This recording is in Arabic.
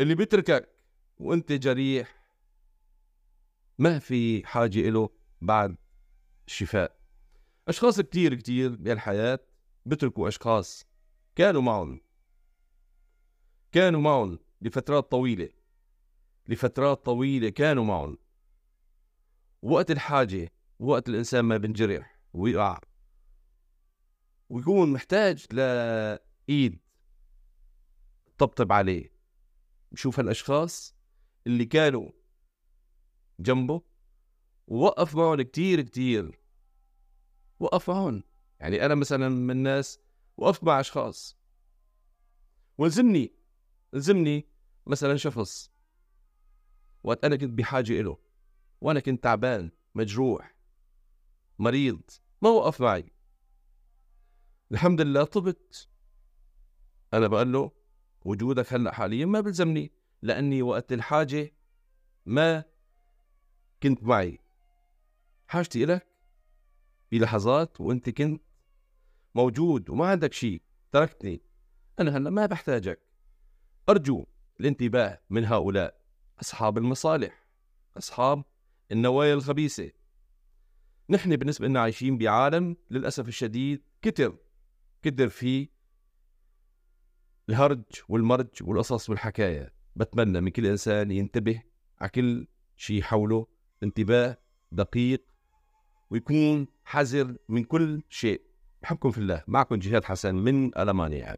اللي بيتركك وانت جريح ما في حاجة له بعد الشفاء. أشخاص كتير كتير بالحياة بتركوا أشخاص كانوا معهم كانوا معهم لفترات طويلة لفترات طويلة كانوا معهم. وقت الحاجة وقت الإنسان ما بنجرح ويقع ويكون محتاج لإيد طبطب عليه. بشوف هالأشخاص اللي كانوا جنبه ووقف معهم كتير كتير. وقف معهم. يعني أنا مثلا من الناس وقفت مع أشخاص. ولزمني لزمني مثلا شخص. وقت أنا كنت بحاجة إله. وأنا كنت تعبان مجروح مريض ما وقف معي. الحمد لله طبت. أنا بقول له وجودك هلأ حاليا ما بلزمني لأني وقت الحاجة ما كنت معي. حاجتي إلك بلحظات وأنت كنت موجود وما عندك شيء تركتني. أنا هلأ ما بحتاجك. أرجو الانتباه من هؤلاء أصحاب المصالح أصحاب النوايا الخبيثة. نحن بالنسبة لنا عايشين بعالم للأسف الشديد كتر كتر فيه الهرج والمرج والقصص والحكاية. بتمنى من كل إنسان ينتبه على كل شيء حوله انتباه دقيق ويكون حذر من كل شيء. بحبكم في الله. معكم جهاد حسن من ألمانيا.